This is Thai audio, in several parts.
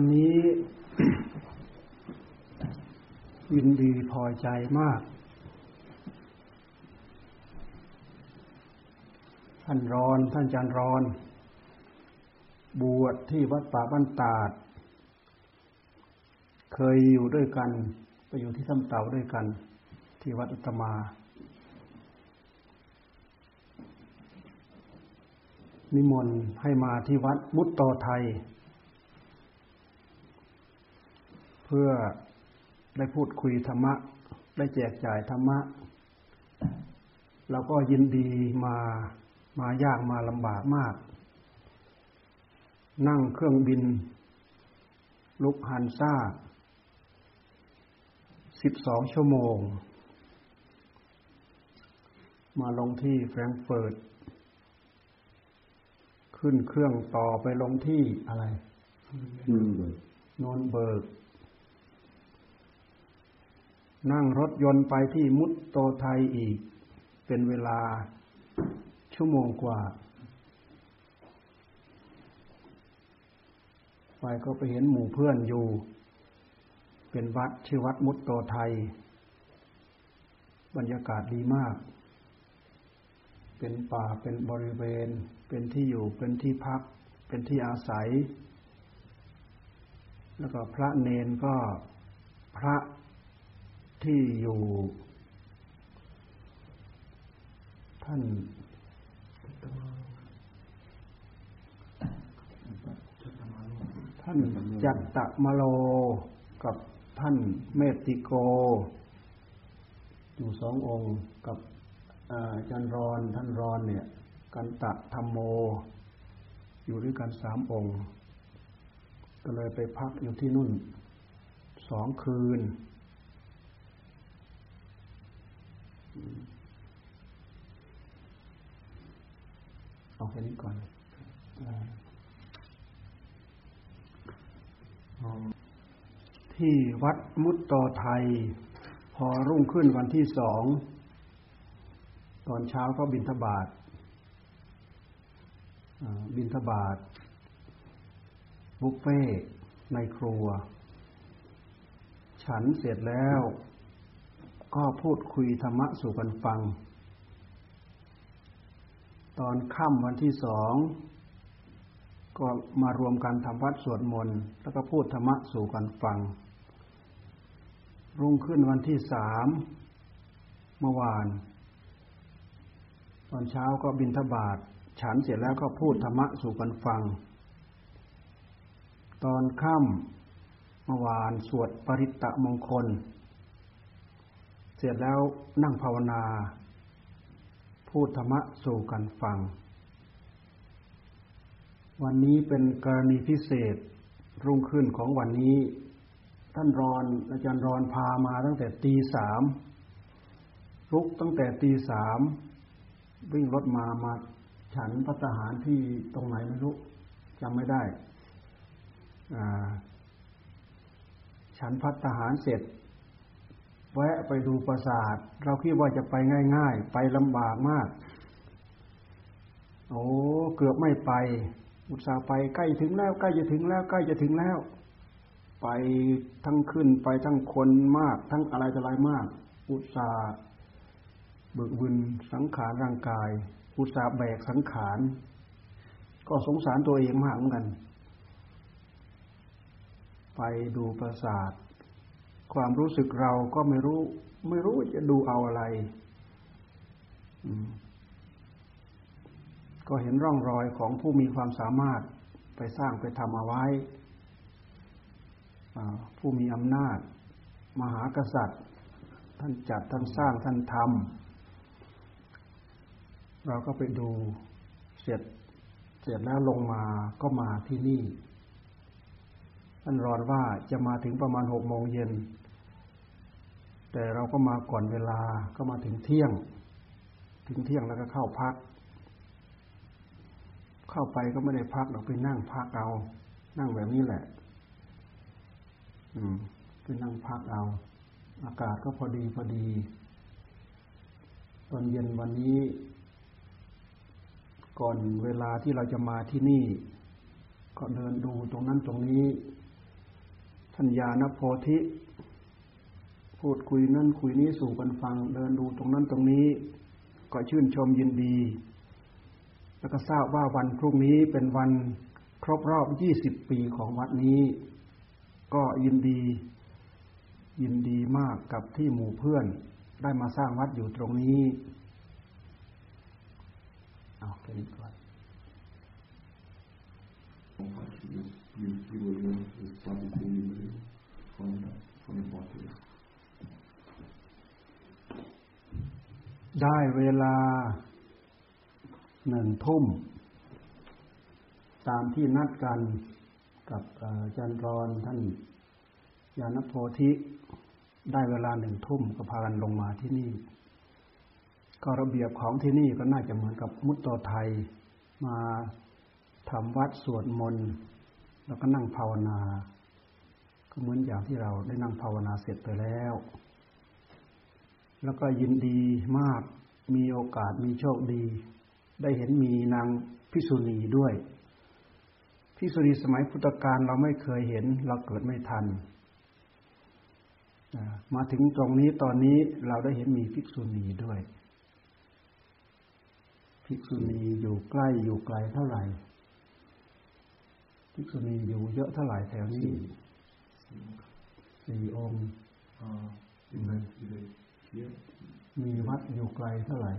วันนี้ ยินดีพอใจมาก ท่านรอนท่านจันรอน บวชที่วัดป่าบ้านตาด เคยอยู่ด้วยกัน ไปอยู่ที่ถ้ำเต่าด้วยกัน ที่วัดอุตมา นิมนต์ให้มาที่วัดมุตโตไทย เพื่อได้พูดคุยธรรมะ ได้แจกจ่ายธรรมะ เราก็ยินดีมามายากมาลำบากมาก นั่งเครื่องบิน ลุกฮันซ่าสิบสองชั่วโมง มาลงที่แฟรงก์เฟิร์ตขึ้นเครื่องต่อไปลงที่อะไรเนิร์นเบิร์กเนิร์นเบิร์ก นั่งรถยนต์ไปที่มุตโตทัยอีก เป็นเวลาชั่วโมงกว่า ไปก็ไปเห็นหมู่เพื่อนอยู่ เป็นวัดชื่อวัดมุตโตทัย บรรยากาศดีมาก เป็นป่าเป็นบริเวณ เป็นที่อยู่เป็นที่พัก เป็นที่อาศัย แล้วก็พระเนนก็พระ ที่อยู่ ท่านท่านจัตตะมโลกับท่านเมตติโก อยู่สององค์กับอาจารย์รอนท่านรอนเนี่ย กันตะธรรมโม อยู่ด้วยกันสามองค์ ก็เลยไปพักอยู่ที่นู่นสองคืน เอาแค่นี้ก่อนที่วัดมุตโตไทย พอรุ่งขึ้นวันที่สอง ตอนเช้าก็บินทบาทบินทบาทบุฟเฟ่ในครัว ฉันเสร็จแล้ว ก็พูดคุยธรรมะสู่กันฟัง ตอนค่ำวันที่สองก็มารวมกันทำวัดสวดมนต์แล้วก็พูดธรรมะสู่กันฟัง รุ่งขึ้นวันที่สามเมื่อวาน ตอนเช้าก็บินทบาทฉันเสร็จแล้วก็พูดธรรมะสู่กันฟัง ตอนค่ำเมื่อวานสวดปริตตะมงคล เสร็จแล้วนั่งภาวนา พูดธรรมะสู่กันฟัง วันนี้เป็นกรณีพิเศษรุ่งขึ้นของวันนี้ ท่านรอนอาจารย์รอนพามาตั้งแต่ตีสามลุกตั้งแต่ตีสามวิ่งรถมามาฉันพัตหารที่ตรงไหนไม่รู้จำไม่ได้ฉันพัตหารเสร็จ แวะไปดูปราสาท เราคิดว่าจะไปง่าย ๆ ไปลำบากมาก โอ้เกือบไม่ไป อุตส่าห์ไปใกล้ถึงแล้วใกล้จะถึงแล้วใกล้จะถึงแล้ว ไปทั้งขึ้นไปทั้งคนมาก ทั้งอะไรต่ออะไรมาก อุตส่าห์เบิกบุญสังขารร่างกาย อุตส่าห์แบกสังขาร ก็สงสารตัวเองมากเหมือนกัน ไปดูปราสาท ความรู้สึกเราก็ไม่รู้ ไม่รู้จะดูเอาอะไร ก็เห็นร่องรอยของผู้มีความสามารถไปสร้างไปทำเอาไว้ ผู้มีอำนาจ มหากษัตริย์ ท่านจัดท่านสร้างท่านทำเราก็ไปดูเสร็จเสร็จแล้วลงมาก็มาที่นี่ ท่านรอนว่าจะมาถึงประมาณหกโมงเย็น แต่เราก็มาก่อนเวลาก็มาถึงเที่ยง ถึงเที่ยงแล้วก็เข้าพัก เข้าไปก็ไม่ได้พักเราไปนั่งพักเอา นั่งแบบนี้แหละ อืมไปนั่งพักเอา อากาศก็พอดีพอดี ตอนเย็นวันนี้ ก่อนเวลาที่เราจะมาที่นี่ก็เดินดูตรงนั้นตรงนี้ ท่านญาณโพธิ พูดคุยนั่นคุยนี้สู่กันฟัง เดินดูตรงนั้นตรงนี้ ก็ชื่นชมยินดี แล้วก็ทราบว่าวันพรุ่งนี้เป็นวันครบรอบ20ปีของวัดนี้ ก็ยินดี ยินดีมากกับที่หมู่เพื่อนได้มาสร้างวัดอยู่ตรงนี้เอาแค่นี้ก่อน ได้เวลาหนึ่งทุ่ม ตามที่นัดกันกับอาจารย์รอนท่านยานโพธิได้เวลาหนึ่งทุ่มก็พากันลงมาที่นี่ ก็ระเบียบของที่นี่ก็น่าจะเหมือนกับมุตโตไทยมาทำวัดสวดมนต์แล้วก็นั่งภาวนา เหมือนอย่างที่เราได้นั่งภาวนาเสร็จไปแล้ว แล้วก็ยินดีมากมีโอกาสมีโชคดี ได้เห็นมีนางพิษุณีด้วยพิษุณีสมัยพุทธกาลเราไม่เคยเห็น เราเกิดไม่ทัน มาถึงตรงนี้ตอนนี้เราได้เห็นมีภิกษุณีด้วยภิกษุณีอยู่ใกล้อยู่ไกลเท่าไหร่ภิกษุณีอยู่เยอะเท่าไหร่แถวนี้ สี่องค์มีวัดอยู่ไกลเท่าไหร่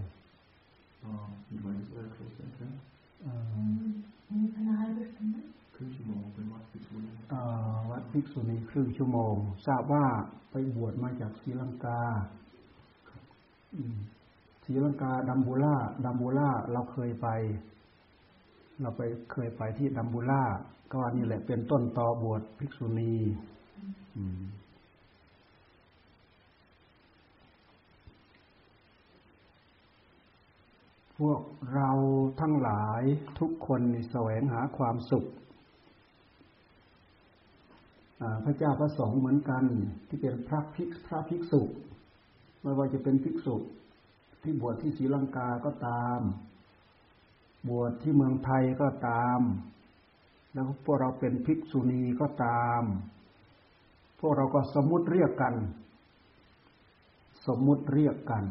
วัดภิกษุณีครึ่งชั่วโมง ทราบว่าไปบวชมาจากศรีลังกาศรีลังกาดัมบูล่าดัมบูล่าเราเคยไป เราไปเคยไปที่ดัมบูล่าก็ว่านี่แหละเป็นต้นตอบวชภิกษุณี พวกเราทั้งหลายทุกคนแสวงหาความสุข พระเจ้าพระสงฆ์เหมือนกัน ที่เป็นพระภิกพระภิกษุไม่ว่าจะเป็นภิกษุ ที่บวชที่ศรีลังกาก็ตาม บวชที่เมืองไทยก็ตาม แล้วพวกเราเป็นภิกษุณีก็ตาม พวกเราก็สมมุติเรียกกัน สมมุติเรียกกัน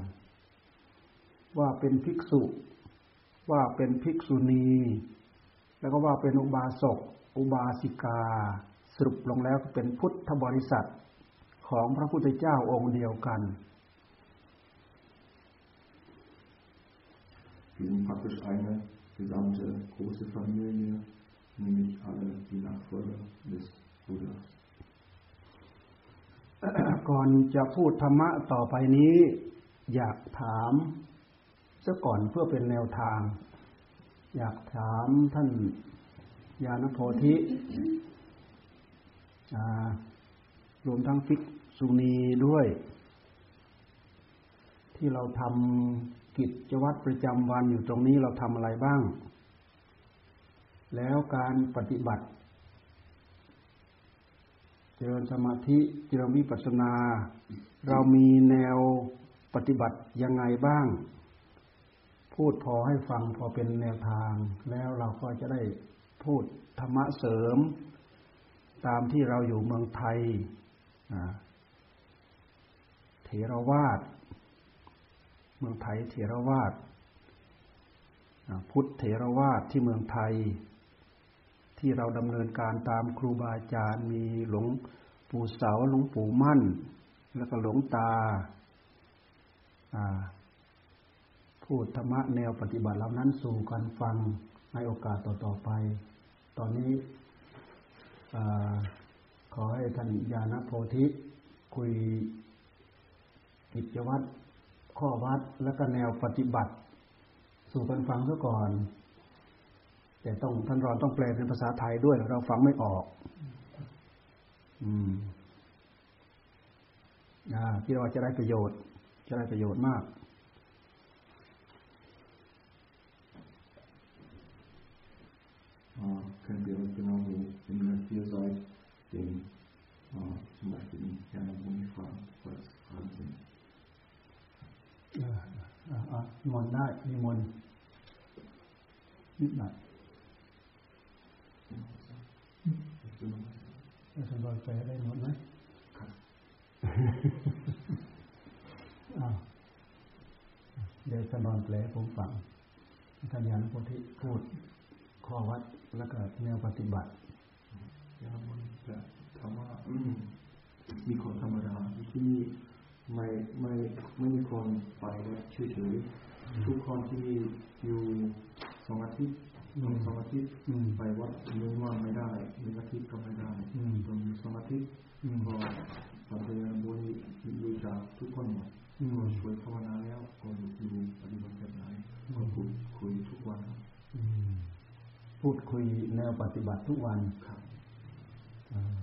ว่าเป็นภิกษุ ว่าเป็นภิกษุณี แล้วก็ว่าเป็นอุบาสก อุบาสิกา สรุปลงแล้วก็เป็นพุทธบริษัทของพระพุทธเจ้าองค์เดียวกัน Wir sind praktisch eine gesamte große Familie, nämlich alle die Nachfolger des Buddhas. ก่อนจะพูดธรรมะต่อไปนี้ อยากถามซะก่อนเพื่อเป็นแนวทาง อยากถามท่านยานโพธิรวมทั้งฟิกสุนีด้วย ที่เราทำกิจวัตรประจำวันอยู่ตรงนี้เราทำอะไรบ้าง แล้วการปฏิบัติ เจริญสมาธิเจริญวิปัสนา เรามีแนวปฏิบัติยังไงบ้าง พูดพอให้ฟังพอเป็นแนวทาง แล้วเราก็จะได้พูดธรรมะเสริม ตามที่เราอยู่เมืองไทยเถรวาทเมืองไทยเถรวาทพุทธเถรวาทที่เมืองไทย ที่เราดำเนินการตามครูบาอาจารย์มีหลวงปู่เสาหลวงปู่มั่น แล้วก็หลวงตาพูดธรรมะแนวปฏิบัติเหล่านั้นสู่กันฟังในโอกาสต่อๆไป ตอนนี้อขอให้ท่านญาณโพธิคุยกิจวัตรข้อวัดและก็แนวปฏิบัติ สู่กันฟังซะก่อน แต่ต้องท่านรอนต้องแปลเป็นภาษาไทยด้วย เราฟังไม่ออก อืมอ่าที่เราจะได้ประโยชน์ จะได้ประโยชน์มาก könnt ihr euch genauso, wenn ihr hier seid, den äh, zum Beispiel den Herrn Boni fragen, falls Fragen sind. มนได้มีมนนิดหน่อย สรอยแปลได้หมดไหมครับอ้าวเดี๋ยวจะนอนแปลให้ผมฟังท่านยานุโพธิพูดข้อวัดแล้วก็แนวปฏิบัติยามันจะถามว่าอืมมีคนธรรมดาที่นี่ไม่ไม่ไม่มีคนไปวัดเฉยๆทุกคนที่อยู่สองอาทิตย์ อืมสองอาทิตย์อืมไปวัดหนึ่งวันไม่ได้หนึ่งอาทิตย์ก็ไม่ได้อืมต้องมีสองอาทิตย์อืมก็ปัจจัยบุญรู้จักทุกคนหมดอืมก็ช่วยภาวนาแล้วก็ดูปฏิบัติแบบไหนก็พูดคุยทุกวันอืมพูดคุยแนวปฏิบัติทุกวันครับอ่า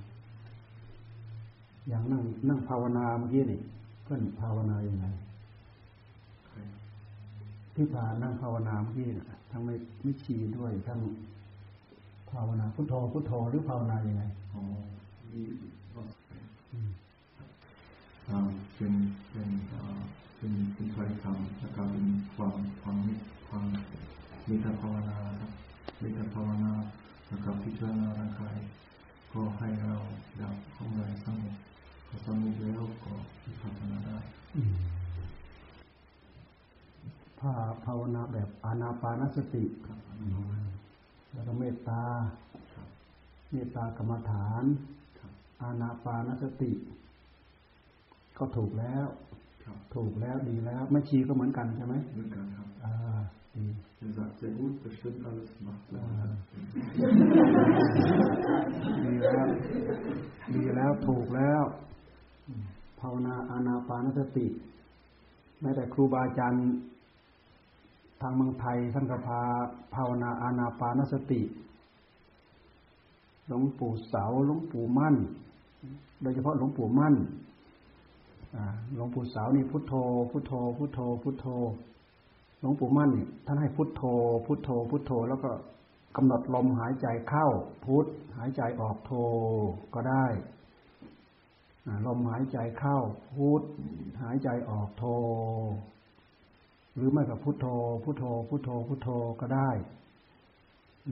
อย่างนั่งนั่งภาวนาเมื่อกี้นี่เพื่อนภาวนาอย่างไงใคร ที่พานั่งภาวนาเมื่อกี้น่ะทั้งไม่ไม่ชีด้วยทั้งภาวนาพุทโธพุทโธหรือภาวนาอย่างไงอ๋ออืมอ่าเป็นเป็นอ่าเป็นเป็นถ้อยคำแล้วก็เป็นความความมิความมีแต่ภาวนาครับมีแต่ภาวนาแล้วก็พิจารณาร่างกายก็ให้เราดับข้างในสงบพอสงบแล้ว ภาภาวนาแบบอานาปานสติครับอืมแล้วก็เมตตาครับเมตตากรรมฐานครับอานาปานสติ ก็ถูกแล้วครับถูกแล้วดีแล้วไม่ชีก็เหมือนกันใช่ไหมเหมือนกันครับอ่าดี Er sagt sehr gut, bestimmt alles macht er. ดีแล้ว ดีแล้วถูกแล้ว ภาวนาอานาปานสติแม้แต่ครูบาอาจารย์ทางเมืองไทยท่านก็พาภาวนาอานาปานสติ หลวงปู่เสาหลวงปู่มั่น โดยเฉพาะหลวงปู่มั่นหลวงปู่เสานี่พุทโธ พุทโธ พุทโธ พุทโธ หลวงปู่มั่นเนี่ยท่านให้พุทโธ พุทโธ พุทโธ แล้วก็กำหนดลมหายใจเข้า พุทหายใจออกโธก็ได้ลมหายใจเข้าพุทหายใจออกโธ หรือไม่ก็พุทโธ พุทโธ พุทโธ พุทโธก็ได้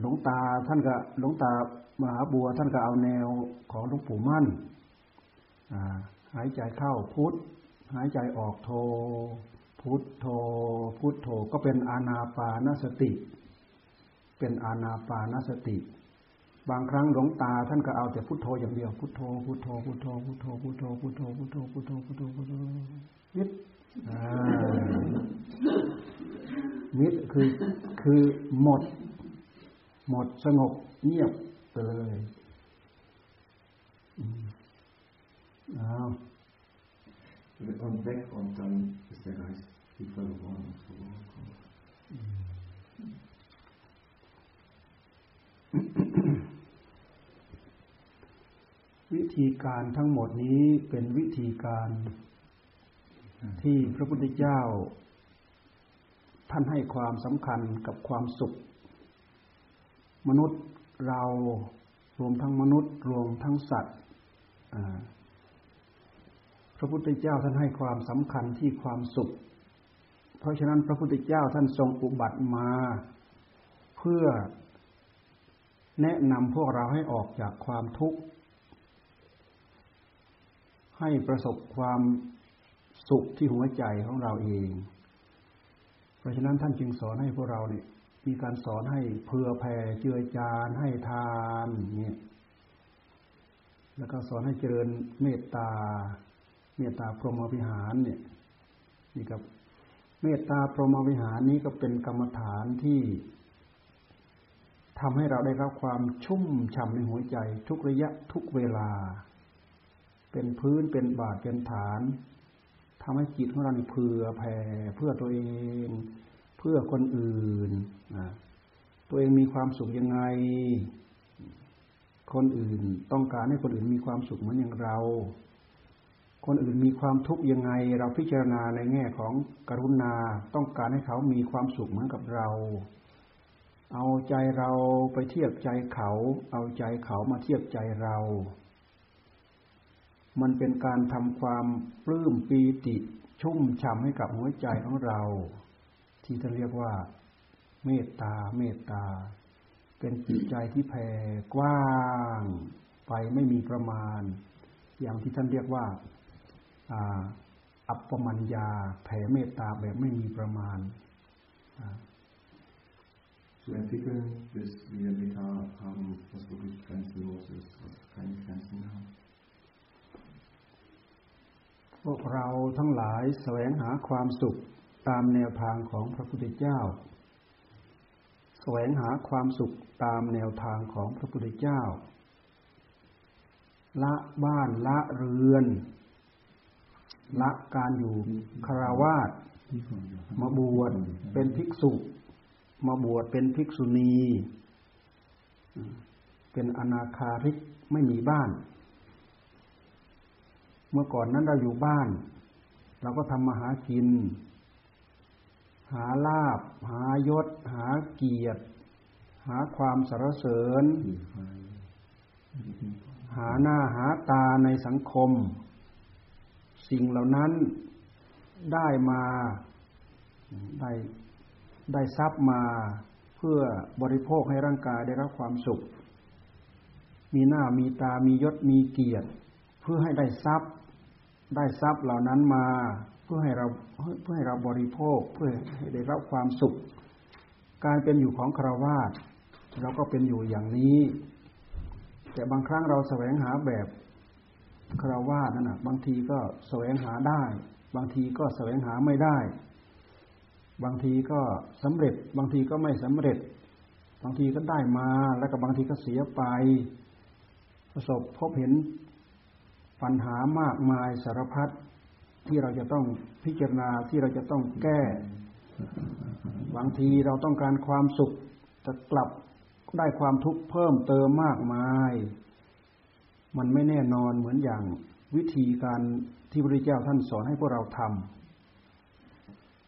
หลวงตาท่านก็หลวงตามหาบัวท่านก็เอาแนวของหลวงปู่มั่นหายใจเข้าพุทหายใจออกโธพุทโธพุทโธก็เป็นอานาปานสติ เป็นอานาปานสติ บางครั้งหลวงตาท่านก็เอาแต่พุทโธอย่างเดียว พุทโธ พุทโธ พุทโธ พุทโธ พุทโธ พุทโธ พุทโธ พุทโธ พุทโธ พุทโธมิด อ่ามิดคือคือหมด หมดสงบเงียบไปเลยอืมอ้าว Und weg und dann ist der Geist wie verloren und verloren kommt. วิธีการทั้งหมดนี้เป็นวิธีการ ที่พระพุทธเจ้า ท่านให้ความสำคัญกับความสุข มนุษย์เรารวมทั้งมนุษย์ รวมทั้งสัตว์พระพุทธเจ้าท่านให้ความสำคัญที่ความสุข เพราะฉะนั้นพระพุทธเจ้าท่านทรงอุบัติมา เพื่อแนะนำพวกเราให้ออกจากความทุกข์ ให้ประสบความ สุขที่หัวใจของเราเอง เพราะฉะนั้นท่านจึงสอนให้พวกเราเนี่ยมีการสอนให้เผื่อแผ่เจือจานให้ทานเนี่ยแล้วก็สอนให้เจริญเมตตา เมตตาพรหมวิหารเนี่ยนี่กับเมตตาพรหมวิหารนี้ก็เป็นกรรมฐานที่ทำให้เราได้รับความชุ่มฉ่ำในหัวใจ ทุกระยะทุกเวลา เป็นพื้นเป็นบาทเป็นฐาน ทำให้จิตของเรานี่เผื่อแผ่เพื่อตัวเอง เพื่อคนอื่นนะตัวเองมีความสุขยังไง คนอื่นต้องการให้คนอื่นมีความสุขเหมือนอย่างเรา คนอื่นมีความทุกข์ยังไง เราพิจารณาในแง่ของกรุณาต้องการให้เขามีความสุขเหมือนกับเรา เอาใจเราไปเทียบใจเขา เอาใจเขามาเทียบใจเรา มันเป็นการทำความปลื้มปีติชุ่มฉ่ำให้กับหัวใจของเรา ที่ท่านเรียกว่า เมตตาเมตตา เป็นจิตใจที่แผ่กว้างไปไม่มีประมาณ อย่างที่ท่านเรียกว่าอัปปมัญญาแผ่เมตตาแบบไม่มีประมาณ Zu entwickeln, bis wir Meta haben, was wirklich grenzenlos ist, was keine Grenzen hat. พวกเราทั้งหลายแสวงหาความสุขตามแนวทางของพระพุทธเจ้า แสวงหาความสุขตามแนวทางของพระพุทธเจ้า ละบ้านละเรือน ละการอยู่คารวาสมาบวชเป็นภิกษุ มาบวชเป็นภิกษุณี เป็นอนาคาริกไม่มีบ้าน เมื่อก่อนนั้นเราอยู่บ้าน เราก็ทำมาหากิน หาลาบ หายศ หาเกียรติ หาความสรรเสริญ หาหน้าหาตาในสังคม สิ่งเหล่านั้นได้มาได้ได้ทรัพย์มาเพื่อบริโภคให้ร่างกายได้รับความสุข มีหน้ามีตามียศมีเกียรติ เพื่อให้ได้ทรัพย์ ได้ทรัพย์เหล่านั้นมาเพื่อให้เราเพื่อให้เราบริโภคเพื่อให้ได้รับความสุข การเป็นอยู่ของคราวาสเราก็เป็นอยู่อย่างนี้ แต่บางครั้งเราแสวงหาแบบคราวาสนั่นนะบางทีก็แสวงหาได้ บางทีก็แสวงหาไม่ได้ บางทีก็สำเร็จ บางทีก็ไม่สำเร็จ บางทีก็ได้มาแล้วก็บางทีก็เสียไป ประสบพบเห็น ปัญหามากมายสารพัดที่เราจะต้องพิจารณาที่เราจะต้องแก้ บางทีเราต้องการความสุขแต่กลับได้ความทุกข์เพิ่มเติมมากมาย มันไม่แน่นอนเหมือนอย่างวิธีการที่พระเจ้าท่านสอนให้พวกเราทำ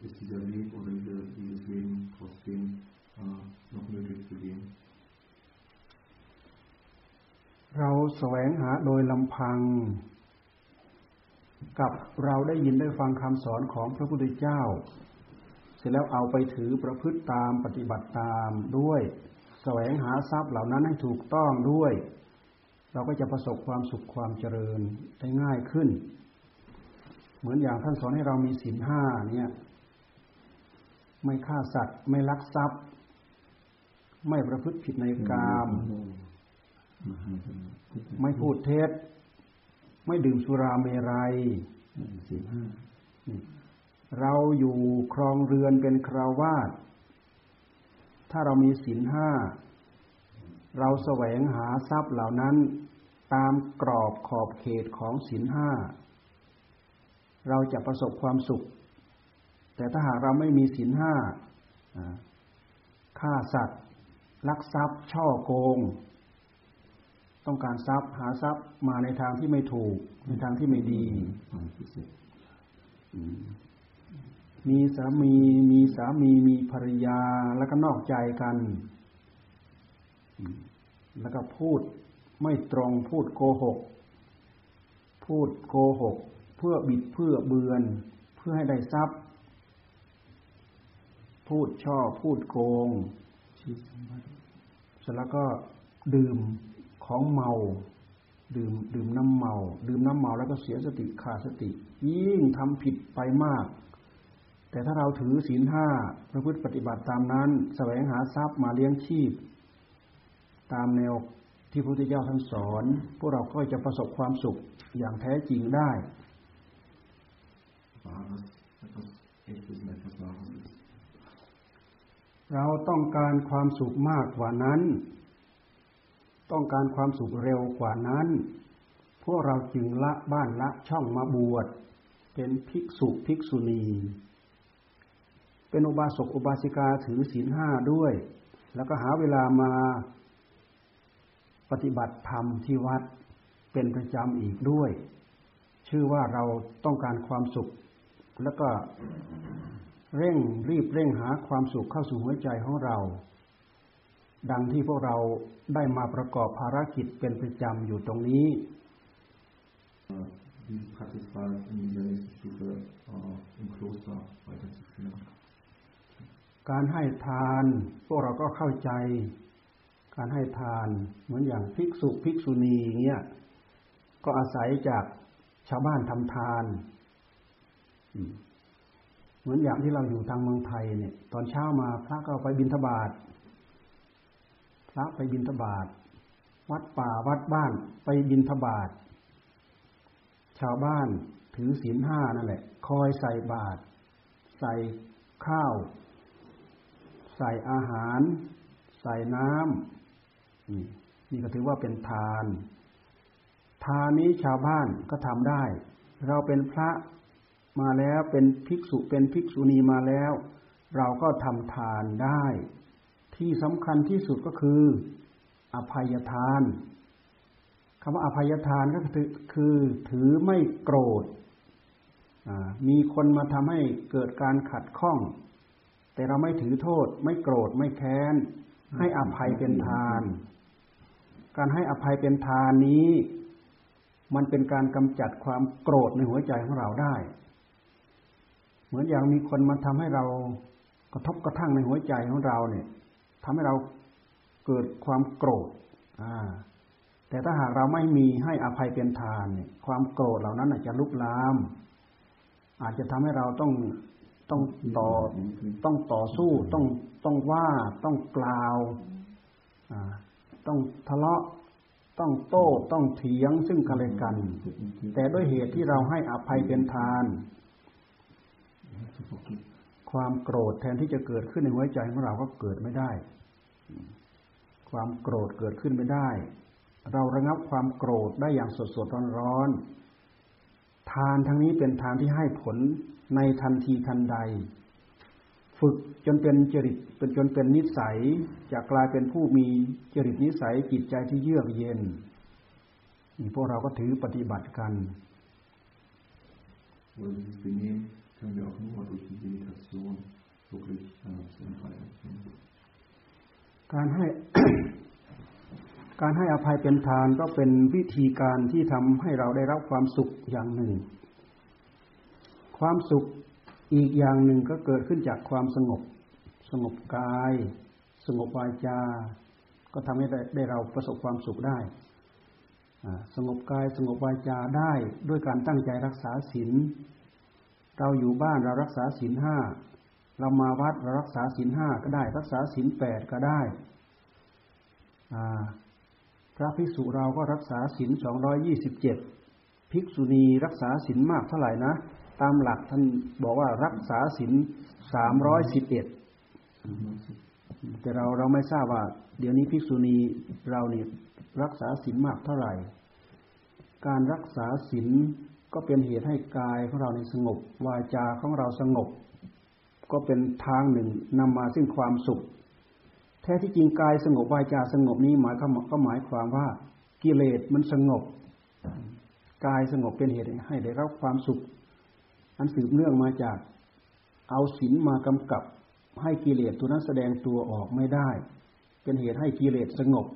ist dieser Weg oder dieses Leben trotzdem äh, noch möglich zu gehen. เราแสวงหาโดยลำพัง กับเราได้ยินได้ฟังคำสอนของพระพุทธเจ้า เสร็จแล้วเอาไปถือประพฤติตามปฏิบัติตามด้วย แสวงหาทรัพย์เหล่านั้นให้ถูกต้องด้วย เราก็จะประสบความสุขความเจริญได้ง่ายขึ้น เหมือนอย่างท่านสอนให้เรามีศีลห้าเนี่ยไม่ฆ่าสัตว์ ไม่ลักทรัพย์ ไม่ประพฤติผิดในกาม ไม่พูดเท็จ ไม่ดื่มสุราเมรัยสี่ห้าเราอยู่ครองเรือนเป็นคราวาสถ้าเรามีศีลห้า เราแสวงหาทรัพย์เหล่านั้นตามกรอบขอบเขตของศีลห้า เราจะประสบความสุข แต่ถ้าหากเราไม่มีศีลห้าฆ่าสัตว์ ลักทรัพย์ ช่อโกง ต้องการทรัพย์หาทรัพย์มาในทางที่ไม่ถูก ในทางที่ไม่ดีมีสามีมีสามีมีภรรยาแล้วก็นอกใจกัน แล้วก็พูดไม่ตรงพูดโกหก พูดโกหก เพื่อบิดเพื่อเบือน เพื่อให้ได้ทรัพย์ พูดช่อพูดโกง เสร็จแล้วก็ดื่ม ของเมาดื่มดื่มน้ำเมา ดื่มน้ำเมาแล้วก็เสียสติขาดสติ ยิ่งทำผิดไปมาก แต่ถ้าเราถือศีลห้าประพฤติปฏิบัติตามนั้นแสวงหาทรัพย์มาเลี้ยงชีพ ตามแนวที่พระพุทธเจ้าท่านสอน พวกเราก็จะประสบความสุขอย่างแท้จริงได้ เราต้องการความสุขมากกว่านั้น ต้องการความสุขเร็วกว่านั้น พวกเราจึงละบ้านละช่องมาบวช เป็นภิกษุภิกษุณี เป็นอุบาสกอุบาสิกาถือศีลห้าด้วย แล้วก็หาเวลามาปฏิบัติธรรมที่วัดเป็นประจำอีกด้วย ชื่อว่าเราต้องการความสุข แล้วก็เร่งรีบเร่งหาความสุขเข้าสู่หัวใจของเรา ดังที่พวกเราได้มาประกอบภารกิจเป็นประจำอยู่ตรงนี้ การให้ทานพวกเราก็เข้าใจ การให้ทานเหมือนอย่างภิกษุภิกษุณีเงี้ยก็อาศัยจากชาวบ้านทำทานเหมือนอย่างที่เราอยู่ทางเมืองไทยเนี่ย ตอนเช้ามาพระก็ไปบิณฑบาต ระไปบิณฑบาตวัดป่าวัดบ้านไปบิณฑบาตชาวบ้านถือศีลห้านั่นแหละ คอยใส่บาตรใส่ข้าว ใส่อาหาร ใส่น้ำนี่ก็ถือว่าเป็นทาน ทานนี้ชาวบ้านก็ทำได้ เราเป็นพระมาแล้วเป็นภิกษุเป็นภิกษุณีมาแล้ว เราก็ทำทานได้ ที่สำคัญที่สุดก็คือ อภัยทานคำว่าอภัยทานก็คือคือถือไม่โกรธมีคนมาทำให้เกิดการขัดข้อง แต่เราไม่ถือโทษ ไม่โกรธไม่แค้น ให้อภัยเป็นทาน การให้อภัยเป็นทานนี้ มันเป็นการกำจัดความโกรธในหัวใจของเราได้ เหมือนอย่างมีคนมาทำให้เรากระทบกระทั่งในหัวใจของเราเนี่ย ทำให้เราเกิดความโกรธอ่าแต่ถ้าหากเราไม่มีให้อภัยเป็นทานเนี่ยความโกรธเหล่านั้นอาจจะลุกลาม อาจจะทำให้เราต้องต้องต่อต้องต่อสู้ต้องต้องว่าต้องกล่าวต้องทะเลาะต้องโต้ต้องเถียงซึ่งกันและกัน แต่ด้วยเหตุที่เราให้อภัยเป็นทาน ความโกรธแทนที่จะเกิดขึ้นในหัวใจของเราก็เกิดไม่ได้ ความโกรธเกิดขึ้นไม่ได้ เราระงับความโกรธได้อย่างสดสดร้อนร้อนทานทั้งนี้เป็นทานที่ให้ผลในทันทีทันใด ฝึกจนเป็นจริตเป็นจนเป็นนิสัยจะกลายเป็นผู้มีจริตนิสัยจิตใจที่เยือกเย็นนี่พวกเราก็ถือปฏิบัติกัน การให้การให้อภัยเป็นทานก็เป็นวิธีการที่ทำให้เราได้รับความสุขอย่างหนึ่ง ความสุขอีกอย่างหนึ่งก็เกิดขึ้นจากความสงบ สงบกาย สงบวาจา ก็ทำให้ได้เราประสบความสุขได้สงบกายสงบวาจาได้ด้วยการตั้งใจรักษาศีล เราอยู่บ้านเรารักษาศีลห้าเรามาวัดเรารักษาศีลห้าก็ได้ รักษาศีลแปดก็ได้พระภิกษุเราก็รักษาศีลสองร้อยยี่สิบเจ็ดภิกษุณีรักษาศีลมากเท่าไหร่นะ ตามหลักท่านบอกว่ารักษาศีลสามร้อยสิบเอ็ดแต่เราเราไม่ทราบว่า เดี๋ยวนี้ภิกษุณีเราเนี่ยรักษาศีลมากเท่าไหร่ การรักษาศีล ก็เป็นเหตุให้กายของเราในสงบ วาจาของเราสงบ ก็เป็นทางหนึ่งนำมาซึ่งความสุข แท้ที่จริงกายสงบวาจาสงบนี้หมายก็หมายความว่ากิเลสมันสงบ กายสงบเป็นเหตุให้ได้รับความสุข อันสืบเนื่องมาจากเอาศีลมากำกับให้กิเลสตัวนั้นแสดงตัวออกไม่ได้ เป็นเหตุให้กิเลสสงบ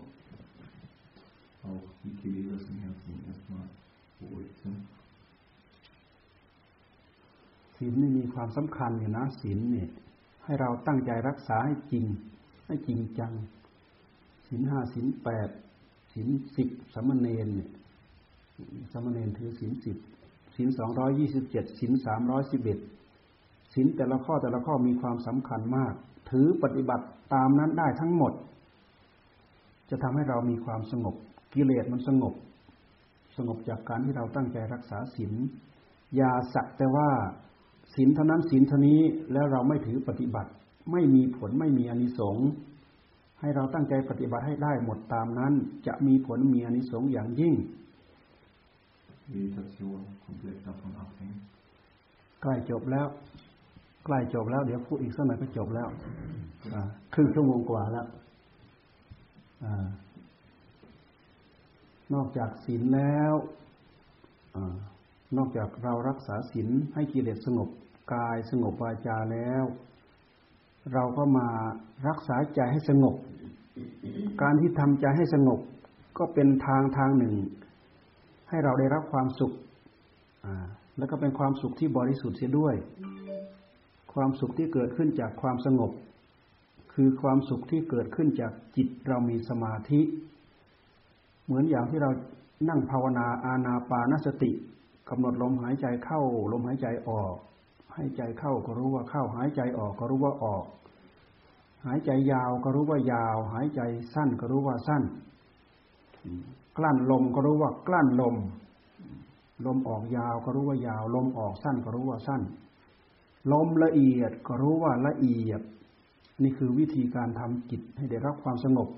ศีลนี่มีความสำคัญอยู่นะศีลเนี่ย ให้เราตั้งใจรักษาให้จริง ให้จริงจังศีลห้าศีลแปดศีลสิบสมณเณรเนี่ยสมณเณรถือศีลสิบศีลสองร้อยยี่สิบเจ็ดศีลสามร้อยสิบเอ็ดศีลแต่ละข้อแต่ละข้อมีความสำคัญมาก ถือปฏิบัติตามนั้นได้ทั้งหมด จะทำให้เรามีความสงบ กิเลสมันสงบ สงบจากการที่เราตั้งใจรักษาศีลอย่าสักแต่ว่า ศีลเท่านั้นศีลเท่านี้แล้วเราไม่ถือปฏิบัติ ไม่มีผลไม่มีอนิสงส์ให้เราตั้งใจปฏิบัติให้ได้หมดตามนั้น จะมีผลมีอนิสงส์อย่างยิ่ง ใกล้จบแล้ว ใกล้จบแล้ว เดี๋ยวพูดอีกสักหน่อยก็จบแล้วครึ่งชั่วโมงกว่าแล้วนอกจากศีลแล้ว นอกจากเรารักษาศีลให้กิเลสสงบกายสงบวาจาแล้ว เราก็มารักษาใจให้สงบ การที่ทำใจให้สงบก็เป็นทางทางหนึ่ง ให้เราได้รับความสุขแล้วก็เป็นความสุขที่บริสุทธิ์เสียด้วย ความสุขที่เกิดขึ้นจากความสงบ คืคือความสุขที่เกิดขึ้นจากจิตเรามีสมาธิ เหมือนอย่างที่เรานั่งภาวนาอาณาปานสติ กำหนดลมหายใจเข้า ลมหายใจออก หายใจเข้าก็รู้ว่าเข้า หายใจออกก็รู้ว่าออก หายใจยาวก็รู้ว่ายาว หายใจสั้นก็รู้ว่าสั้น กลั้นลมก็รู้ว่ากลั้นลม ลมออกยาวก็รู้ว่ายาว ลมออกสั้นก็รู้ว่าสั้น ลมละเอียดก็รู้ว่าละเอียด นี่คือวิธีการทำจิตให้ได้รับความสงบ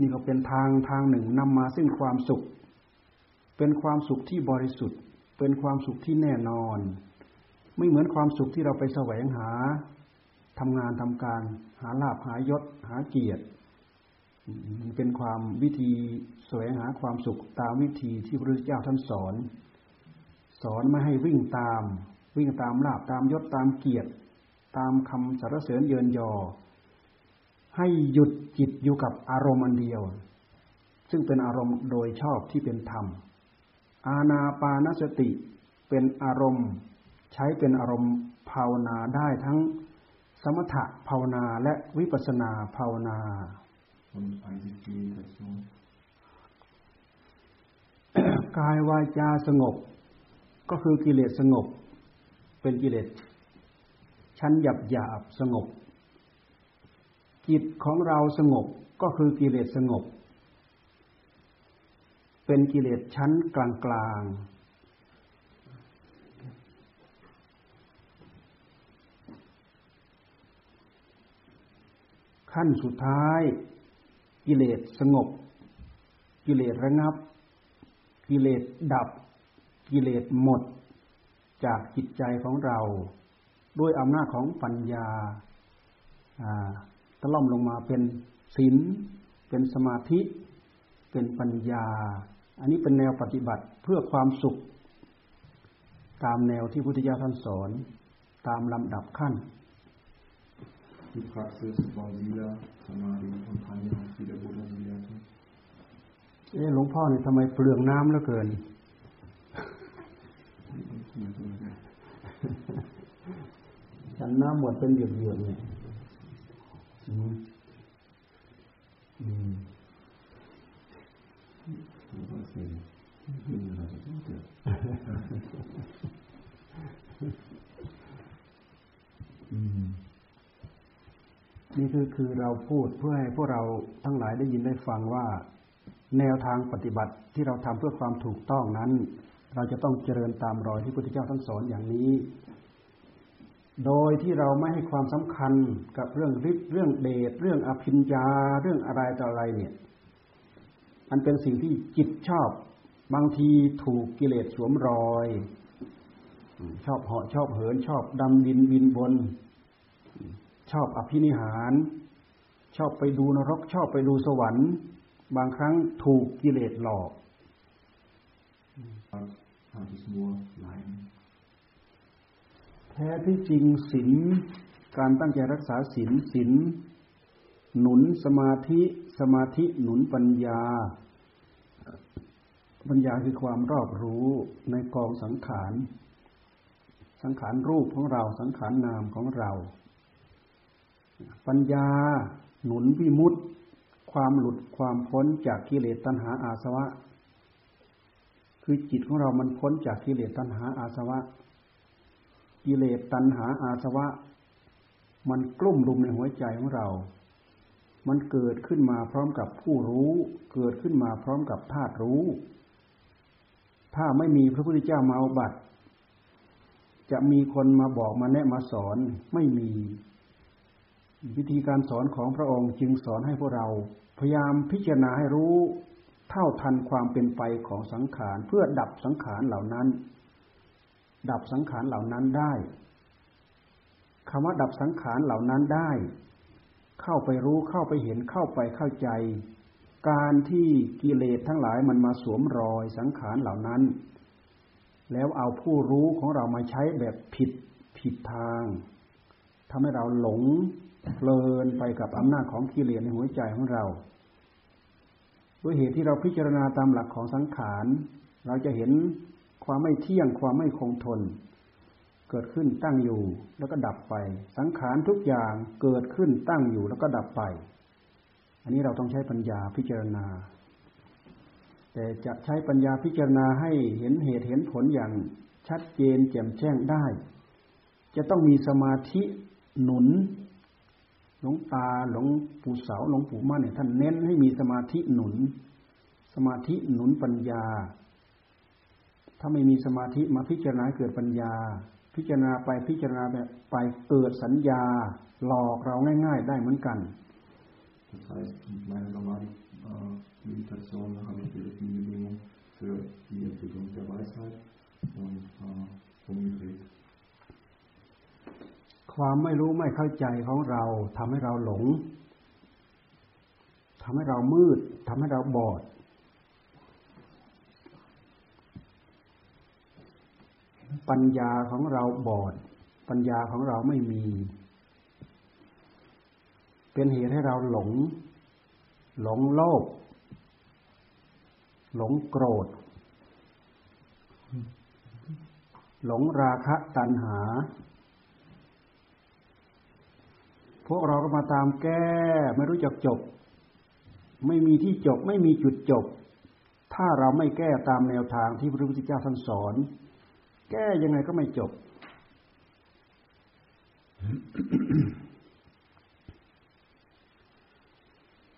นี่ก็เป็นทางทางหนึ่งนำมาซึ่งความสุข เป็นความสุขที่บริสุทธิ์ เป็นความสุขที่แน่นอน ไม่เหมือนความสุขที่เราไปแสวงหาทำงานทำการ หาลาภหายศ หาเกียรติมันเป็นความวิธีแสวงหาความสุขตามวิธีที่พระพุทธเจ้าท่านสอน สอนไม่ให้วิ่งตาม วิ่งตามลาบตามยศตามเกียรติ ตามคำสรรเสริญเยินยอ ให้หยุดจิตอยู่กับอารมณ์อันเดียว ซึ่งเป็นอารมณ์โดยชอบที่เป็นธรรม อาณาปานสติเป็นอารมณ์ ใช้เป็นอารมณ์ภาวนาได้ทั้งสมถะภาวนาและวิปัสนาภาวนา กายวาจาสงบ ก็คือกิเลสสงบ เป็นกิเลสชั้นหยาบหยาบสงบ จิตของเราสงบก็คือกิเลสสงบ เป็นกิเลสชั้นกลางกลางขั้นสุดท้าย กิเลสสงบ กิเลสระงับ กิเลสดับ กิเลสหมด จากจิตใจของเรา ด้วยอำนาจของปัญญาตะล่อมลงมาเป็นศีลเป็นสมาธิ เป็นปัญญา อันนี้เป็นแนวปฏิบัติเพื่อความสุข ตามแนวที่พุทธิยถาท่านสอน ตามลำดับขั้น Die Praxis war Sila, Samadhi und Panya wieder Buddha gelehrt. เอ๊ะหลวงพ่อนี่ทำไมเปลืองน้ำเหลือเกิน ฉันน้ำหมดเป็นเหยือกๆเนี่ยอืมอืมอืม นี่คือคือเราพูดเพื่อให้พวกเราทั้งหลายได้ยินได้ฟังว่า แนวทางปฏิบัติที่เราทำเพื่อความถูกต้องนั้น เราจะต้องเจริญตามรอยที่พระพุทธเจ้าท่านสอนอย่างนี้ โดยที่เราไม่ให้ความสำคัญกับเรื่องฤทธิ์เรื่องเดชเรื่องอภิญญาเรื่องอะไรต่ออะไรเนี่ย อันเป็นสิ่งที่จิตชอบ บางทีถูกกิเลสสวมรอย ชอบเหาะชอบเหิน ชอบดำดินบินบน ชอบอภินิหาร ชอบไปดูนรก ชอบไปดูสวรรค์ บางครั้งถูกกิเลสหลอก แท้ที่จริงศีลการตั้งใจรักษาศีลศีล หนุนสมาธิสมาธิหนุนปัญญา ปัญญาคือความรอบรู้ในกองสังขาร สังขารรูปของเราสังขารนามของเรา ปัญญาหนุนวิมุตตความหลุดความพ้นจากกิเลสตัณหาอาสวะ คือจิตของเรามันพ้นจากกิเลสตัณหาอาสวะ กิเลสตัณหาอาสวะ มันกลุ่มรุมในหัวใจของเรา มันเกิดขึ้นมาพร้อมกับผู้รู้ เกิดขึ้นมาพร้อมกับธาตุรู้ ถ้าไม่มีพระพุทธเจ้ามาอุบัติ จะมีคนมาบอกมาแนะมาสอนไม่มี วิธีการสอนของพระองค์จึงสอนให้พวกเรา พยายามพิจารณาให้รู้ เท่าทันความเป็นไปของสังขารเพื่อดับสังขารเหล่านั้น ดับสังขารเหล่านั้นได้คำว่าดับสังขารเหล่านั้นได้ เข้าไปรู้เข้าไปเห็นเข้าไปเข้าใจ การที่กิเลสทั้งหลายมันมาสวมรอยสังขารเหล่านั้น แล้วเอาผู้รู้ของเรามาใช้แบบผิดผิดทางทำให้เราหลงเพลินไปกับอำนาจของกิเลสในหัวใจของเราด้วยเหตุที่เราพิจารณาตามหลักของสังขาร เราจะเห็นความไม่เที่ยงความไม่คงทน เกิดขึ้นตั้งอยู่แล้วก็ดับไป สังขารทุกอย่างเกิดขึ้นตั้งอยู่แล้วก็ดับไป อันนี้เราต้องใช้ปัญญาพิจารณา แต่จะใช้ปัญญาพิจารณาให้เห็นเหตุเห็นผลอย่างชัดเจนแจ่มแจ้งได้ จะต้องมีสมาธิหนุนหลวงตาหลวงปู่เสาหลวงปู่มั่นเนี่ยท่านเน้นให้มีสมาธิหนุน สมาธิหนุนปัญญา ถ้าไม่มีสมาธิมาพิจารณาเกิดปัญญา พิจารณาไปพิจารณาไปเกิดสัญญาหลอกเราง่าย ๆ ได้เหมือนกัน Das heißt, mit meiner normalen äh, Meditation habe ich die richtigen Bedingungen für die Entwicklung der Weisheit und äh, umgedreht. ความไม่รู้ไม่เข้าใจของเราทำให้เราหลงทำให้เรามืดทำให้เราบอด ปัญญาของเราบอด ปัญญาของเราไม่มี เป็นเหตุให้เราหลง หลงโลภหลงโกรธ หลงราคะตัณหา พวกเราก็มาตามแก้ไม่รู้จักจบ ไม่มีที่จบไม่มีจุดจบ ถ้าเราไม่แก้ตามแนวทางที่พระพุทธเจ้าท่านสอน แก้ยังไงก็ไม่จบ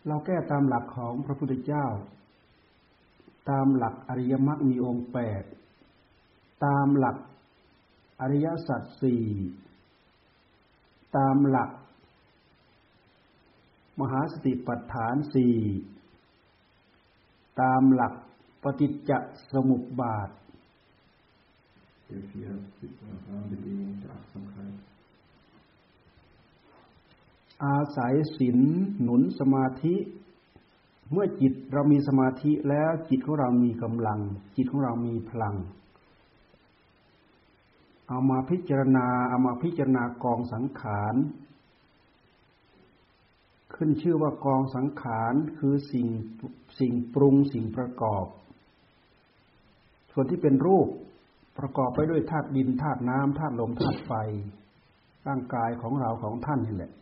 เราแก้ตามหลักของพระพุทธเจ้า ตามหลักอริยมรรคมีองค์แปดตามหลักอริยสัจสี่ตามหลัก มหาสติปัฏฐานสี่ตามหลักปฏิจจสมุปบาท Der vier Bedingungen der Achtsamkeit. อาศัยศีลหนุนสมาธิ เมื่อจิตเรามีสมาธิแล้วจิตของเรามีกำลัง จิตของเรามีพลัง เอามาพิจารณาเอามาพิจารณากองสังขารขึ้นชื่อว่ากองสังขารคือสิ่งสิ่งปรุงสิ่งประกอบ ส่วนที่เป็นรูป ประกอบไปด้วยธาตุดินธาตุน้ำธาตุลมธาตุไฟ ร่างกายของเราของท่านนี่แหละ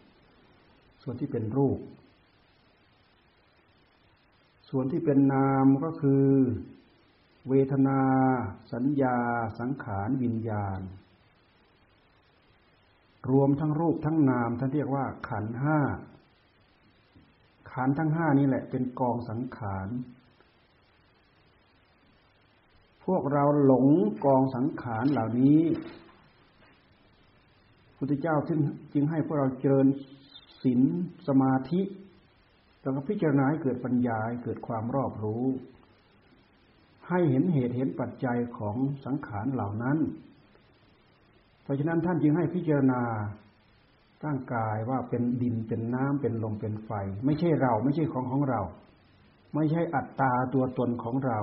ส่วนที่เป็นรูป ส่วนที่เป็นนามก็คือ เวทนา สัญญา สังขารวิญญาณ รวมทั้งรูปทั้งนามท่านเรียกว่าขันห้าขันทั้งห้านี่แหละเป็นกองสังขาร พวกเราหลงกองสังขารเหล่านี้พุทธเจ้าจึงจึงให้พวกเราเจริญศีลสมาธิแล้วก็พิจารณาให้เกิดปัญญาเกิดความรอบรู้ ให้เห็นเหตุเห็นปัจจัยของสังขารเหล่านั้น เพราะฉะนั้นท่านจึงให้พิจารณาร่างกายว่าเป็นดินเป็นน้ำเป็นลมเป็นไฟ ไม่ใช่เราไม่ใช่ของของเรา ไม่ใช่อัตตาตัวตนของเรา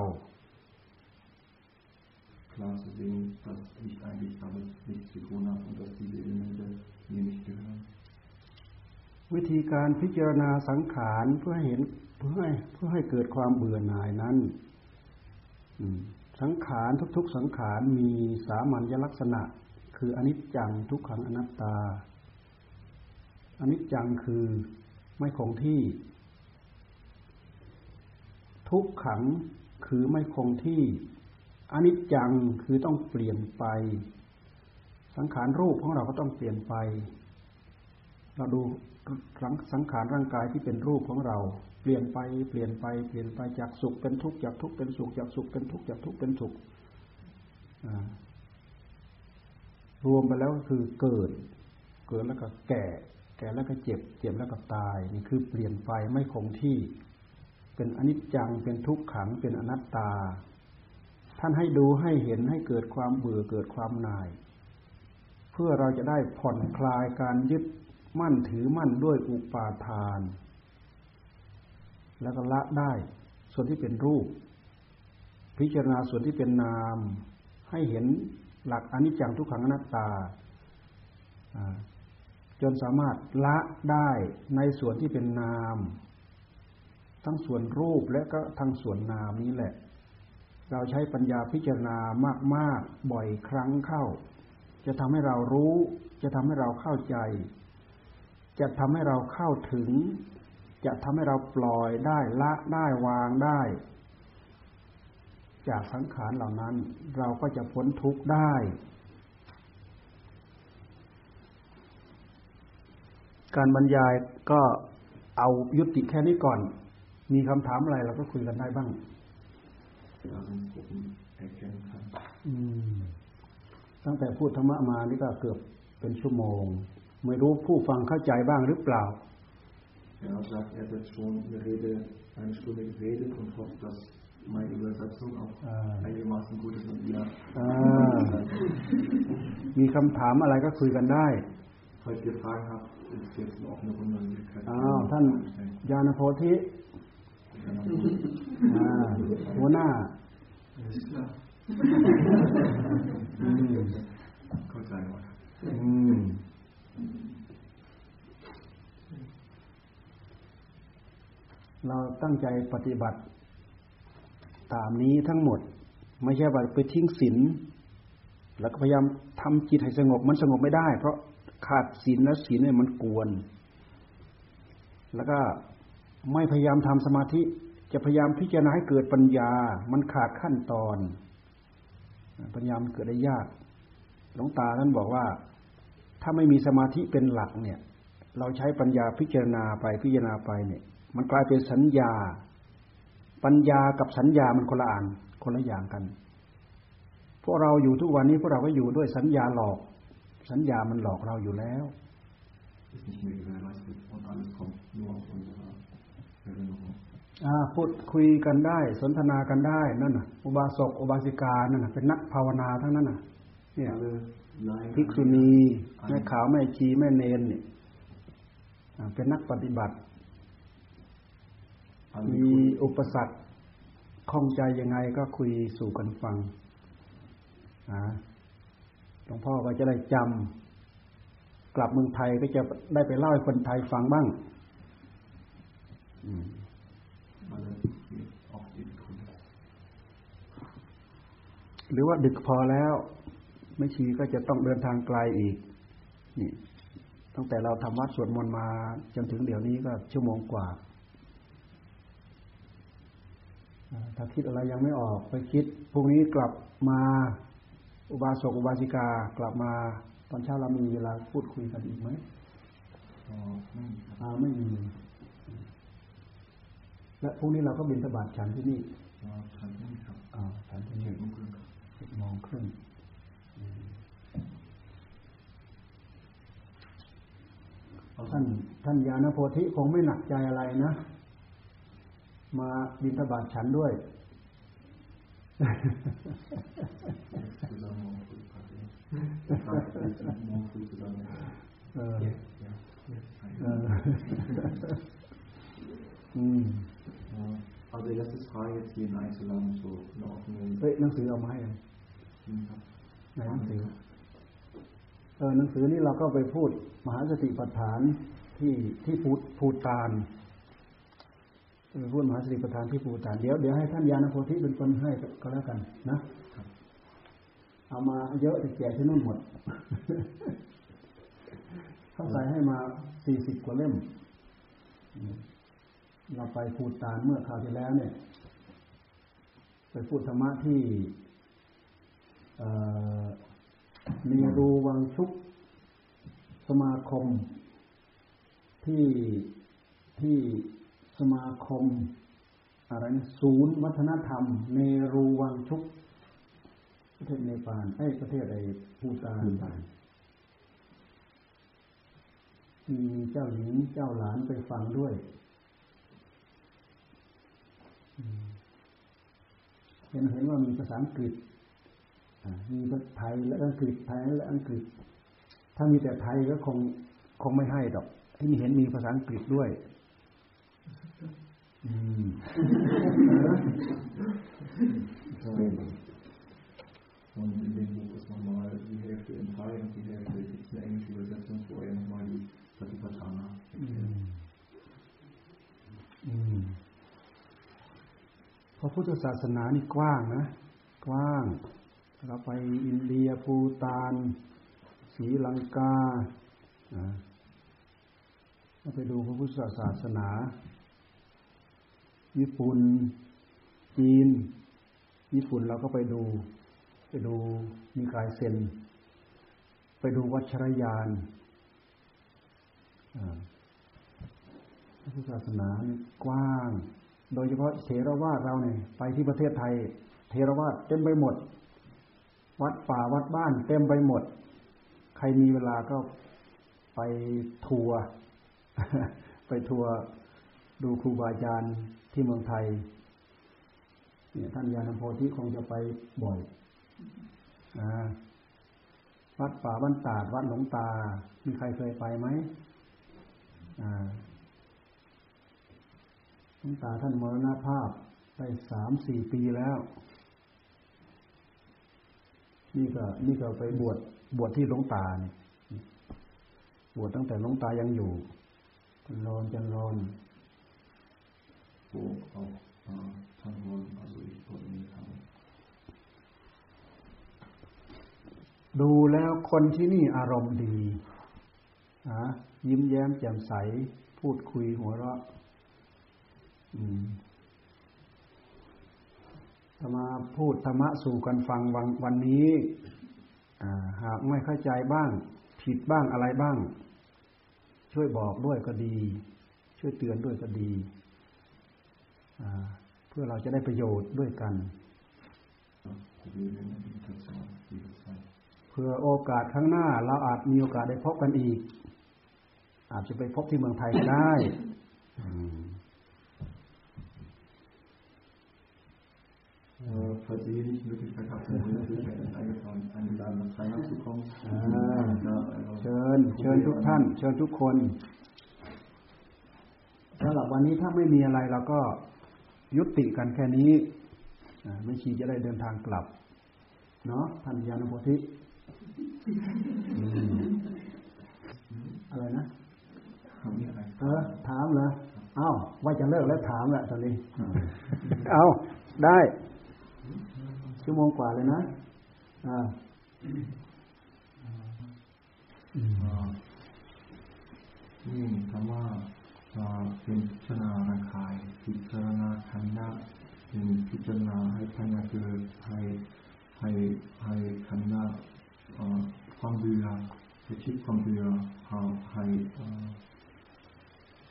Klar zu sehen, dass ich eigentlich damit nichts zu tun habe und dass diese Elemente mir nicht gehören. วิธีการพิจารณาสังขารเพื่อเห็นเพื่อให้เพื่อให้เกิดความเบื่อหน่ายนั้นสังขารทุกๆ สังขารมีสามัญลักษณะ คืออนิจจังทุกขังอนัตตาอนิจจังคือไม่คงที่ ทุกขังคือไม่คงที่ อนิจจังคือต้องเปลี่ยนไป สังขารรูปของเราก็ต้องเปลี่ยนไป เราดูสังขารร่างกายที่เป็นรูปของเรา เปลี่ยนไปเปลี่ยนไปเปลี่ยนไปจากสุขเป็นทุกข์จากทุกข์เป็นสุขจากสุขเป็นทุกข์จากทุกข์เป็นสุขรวมไปแล้วก็คือเกิด เกิดแล้วก็แก่ แก่แล้วก็เจ็บ เจ็บแล้วก็ตายนี่คือเปลี่ยนไปไม่คงที่ เป็นอนิจจังเป็นทุกขังเป็นอนัตตา ท่านให้ดูให้เห็นให้เกิดความเบื่อเกิดความหน่าย เพื่อเราจะได้ผ่อนคลายการยึดมั่นถือมั่นด้วยอุปาทาน แล้วก็ละได้ส่วนที่เป็นรูป พิจารณาส่วนที่เป็นนาม ให้เห็นหลักอนิจจังทุกขังอนัตตาจนสามารถละได้ในส่วนที่เป็นนาม ทั้งส่วนรูปและก็ทั้งส่วนนามนี้แหละ เราใช้ปัญญาพิจารณามากๆบ่อยครั้งเข้า จะทำให้เรารู้ จะทำให้เราเข้าใจ จะทำให้เราเข้าถึง จะทำให้เราปล่อยได้ละได้วางได้ จากสังขารเหล่านั้น เราก็จะพ้นทุกข์ได้การบรรยายก็เอายุติแค่นี้ก่อน มีคำถามอะไรเราก็คุยกันได้บ้าง ja, so Gruppen erkennen kann. อืม ตั้งแต่พูดธรรมะมานี่ก็เกือบเป็นชั่วโมง ไม่รู้ผู้ฟังเข้าใจบ้างหรือเปล่า Er sagt, er hat jetzt schon eine Rede, eine Stunde geredet und hofft, dass meine Übersetzung auch Ah. einigermaßen gut ist und ihr อ่ามีคำถามอะไรก็คุยกันได้ Falls ihr Fragen habt, ist jetzt eine offene Runde. und ihr könnt อ้าว gerne ท่าน Fragen stellen. ยานโพธิ หัวหน้า Alles klar. อืม Gott sei Dank. อืมเราตั้งใจปฏิบัติ ตามนี้ทั้งหมด ไม่ใช่ว่าไปทิ้งศีลแล้วก็พยายามทำจิตให้สงบมันสงบไม่ได้ เพราะขาดศีลและศีลเนี่ยมันกวน แล้วก็ไม่พยายามทำสมาธิ จะพยายามพิจารณาให้เกิดปัญญา มันขาดขั้นตอน ปัญญามันเกิดได้ยาก หลวงตาท่านบอกว่า ถ้าไม่มีสมาธิเป็นหลักเนี่ย เราใช้ปัญญาพิจารณาไปพิจารณาไปเนี่ย มันกลายเป็นสัญญา ปัญญากับสัญญามันคนละอันคนละอย่างกันพวกเราอยู่ทุกวันนี้พวกเราก็อยู่ด้วยสัญญาหลอก สัญญามันหลอกเราอยู่แล้ว พูดคุยกันได้ สนทนากันได้นั่นน่ะ อุบาสกอุบาสิกานั่นน่ะเป็นนักภาวนาทั้งนั้นน่ะ เนี่ย Alle Laien, ภิกษุณีแม่ขาวแม่ชีแม่เนนเนี่ยอ่าเป็นนักปฏิบัติ alle มี die อุปสรรคข้องใจยังไงก็คุยสู่กันฟังนะหลวงพ่อก็จะได้จำกลับเมืองไทยก็จะได้ไปเล่าให้คนไทยฟังบ้าง หรือว่าดึกพอแล้วไม่ชีก็จะต้องเดินทางไกลอีก นี่ ตั้งแต่เราทำวัดสวดมนต์มาจนถึงเดี๋ยวนี้ก็ชั่วโมงกว่าอ่าถ้าคิดอะไรยังไม่ออกไปคิดพรุ่งนี้กลับมาอุบาสกอุบาสิกา กลับมาตอนเช้าเรามีเวลาพูดคุยกันอีกไหม Oh, nein, ich อ่าไม่มี และพรุ่งนี้เราก็บินทบาทฉันที่นี่ habe ja, scheint nicht gehabt. อ่าฉันที่นี่ Im Dunkeln gehabt. สิบโมงครึ่งอืมท่านท่านยานโพธิคงไม่หนักใจอะไรนะ มาบินทบาทฉันด้วย Zusammen morgen früh Kaffee. Ja, morgen früh zusammen. เออ Ja, ja. เอออืม Ja. Also die letzte Frage jetzt jeden einzuladen, so eine offene เฮ้ยหนังสือเอามาให้ยัง Hinter. ไหนหนังสือเออหนังสือนี้เราก็ไปพูดมหาสติปัฏฐานที่ที่ภูภูตานเออพูดมหาสติปัฏฐานที่ภูตานเดี๋ยวเดี๋ยวให้ท่านยานโพธิเป็นคนให้ก็แล้วกันนะเอามาเยอะแต่แจกที่นู่นหมดเขาใส่ให้มาสี่สิบกว่าเล่มอืม เราไปพูดตานเมื่อคราวที่แล้วเนี่ย ไปพูดธรรมะที่เมีรูวังชุกสมาคม ที่ที่สมาคมอะไรนะศูนย์วัฒนธรรม เนรูวังชุก ประเทศเนปาลไอ้ประเทศไอ้ภูตานมีเจ้าหญิงเจ้าหลานไปฟังด้วย เห็นเห็นว่ามีภาษาอังกฤษอ่ามีภาษาไทยและอังกฤษไทยและอังกฤษ ถ้ามีแต่ไทยก็คงคงไม่ให้ดอก ที่มีเห็นมีภาษาอังกฤษด้วย อืม Und in dem Buch ist nochmal die Hälfte in Thai und die Hälfte ist eine englische Übersetzung, wo er nochmal die Satipatthana อืม erklärt. อืม พระพุทธศาสนานี่กว้างนะ กว้าง เราไปอินเดียภูตานศรีลังกาเราไปดูพระพุทธศาสนา ญี่ปุ่น จีน ญี่ปุ่นเราก็ไปดู ไปดูมีกายเซน ไปดูวัชรยานพระพุทธศาสนานกว้าง โดยเฉพาะเทรวาสเราเนี่ยไปที่ประเทศไทยเทรวาสเต็มไปหมด วัดป่าวัดบ้านเต็มไปหมด ใครมีเวลาก็ไปทัวร์ไปทัวร์ดูครูบาอาจารย์ที่เมืองไทยเนี่ยท่านยานโพธิคงจะไปบ่อยอวัดป่าบ้านตาดวัดหลวงตา มีใครเคยไปไหม หลวงตาท่านมรณภาพไปสามสี่ปีแล้ว นี่ก็ นี่ก็ไปบวชบวชที่หลวงตาเนี่ยบวชตั้งแต่หลวงตายังอยู่จันรอนจันรอนโอ้เอาท่านวนอสุริคนนี้ครับดูแล้วคนที่นี่อารมณ์ดีนะยิ้มแย้มแจ่มใส พูดคุยหัวเราะ ธรรมาพูดธรรมะสู่กันฟังวันวันนี้หากไม่เข้าใจบ้าง ผิดบ้างอะไรบ้าง ช่วยบอกด้วยก็ดี ช่วยเตือนด้วยก็ดีเพื่อเราจะได้ประโยชน์ด้วยกัน เพื่อโอกาสข้างหน้า เราอาจมีโอกาสได้พบกันอีก อาจจะไปพบที่เมืองไทยก็ได้เออ falls ihr nicht die Möglichkeit habt, eine Möglichkeit eingeladen, nach Thailand zu kommen. เชิญเชิญทุกท่าน เชิญทุกคนสำหรับวันนี้ถ้าไม่มีอะไรเราก็ยุติกันแค่นี้ไม่ชีจะได้เดินทางกลับ เนาะท่านยานโพธิอะไรนะเออถามเหรอเอ้าว่าจะเลิกแล้วถามแหละตอนนี้ เอาได้ ชั่วโมงกว่าเลยนะอ่านี่คำว่าเป็นพิจารณาร่างกายพิจารณาขันธ์นะเป็นพิจารณาให้พัญญาคือให้ให้ให้ขันธ์นะความเบื่อให้ชิดความเบื่อให้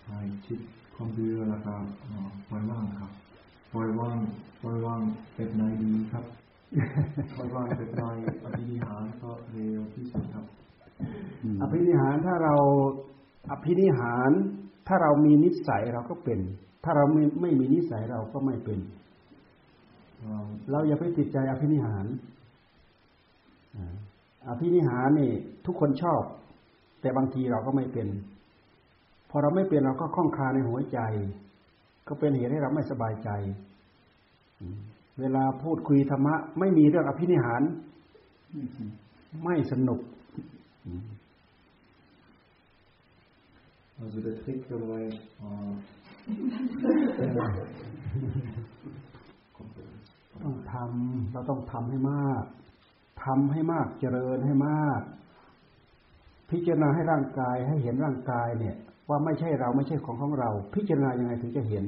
ให้ชิดความเบื่อแล้วก็ปล่อยว่างครับ ปล่อยว่างปล่อยว่างเป็นไหนดีครับปล่อยว่างเป็นไหนอภินิหารก็เร็วที่สุดครับ อภินิหารถ้าเราอภินิหาร ถ้าเรามีนิสัยเราก็เป็น ถ้าเราไม่ไม่มีนิสัยเราก็ไม่เป็น เราอย่าไปติดใจอภินิหารอภินิหารนี่ ทุกคนชอบ แต่บางทีเราก็ไม่เป็น พอเราไม่เป็นเราก็คล้องคาในหัวใจ ก็เป็นเหตุให้เราไม่สบายใจ เวลาพูดคุยธรรมะ ไม่มีเรื่องอภินิหาร ไม่สนุก Also der Trick dabei, äh, ต้องทำเราต้องทำให้มากทำให้มากเจริญให้มาก พิจารณาให้ร่างกายให้เห็นร่างกายเนี่ย ว่าไม่ใช่เราไม่ใช่ของของเรา พิจารณายังไงถึงจะเห็น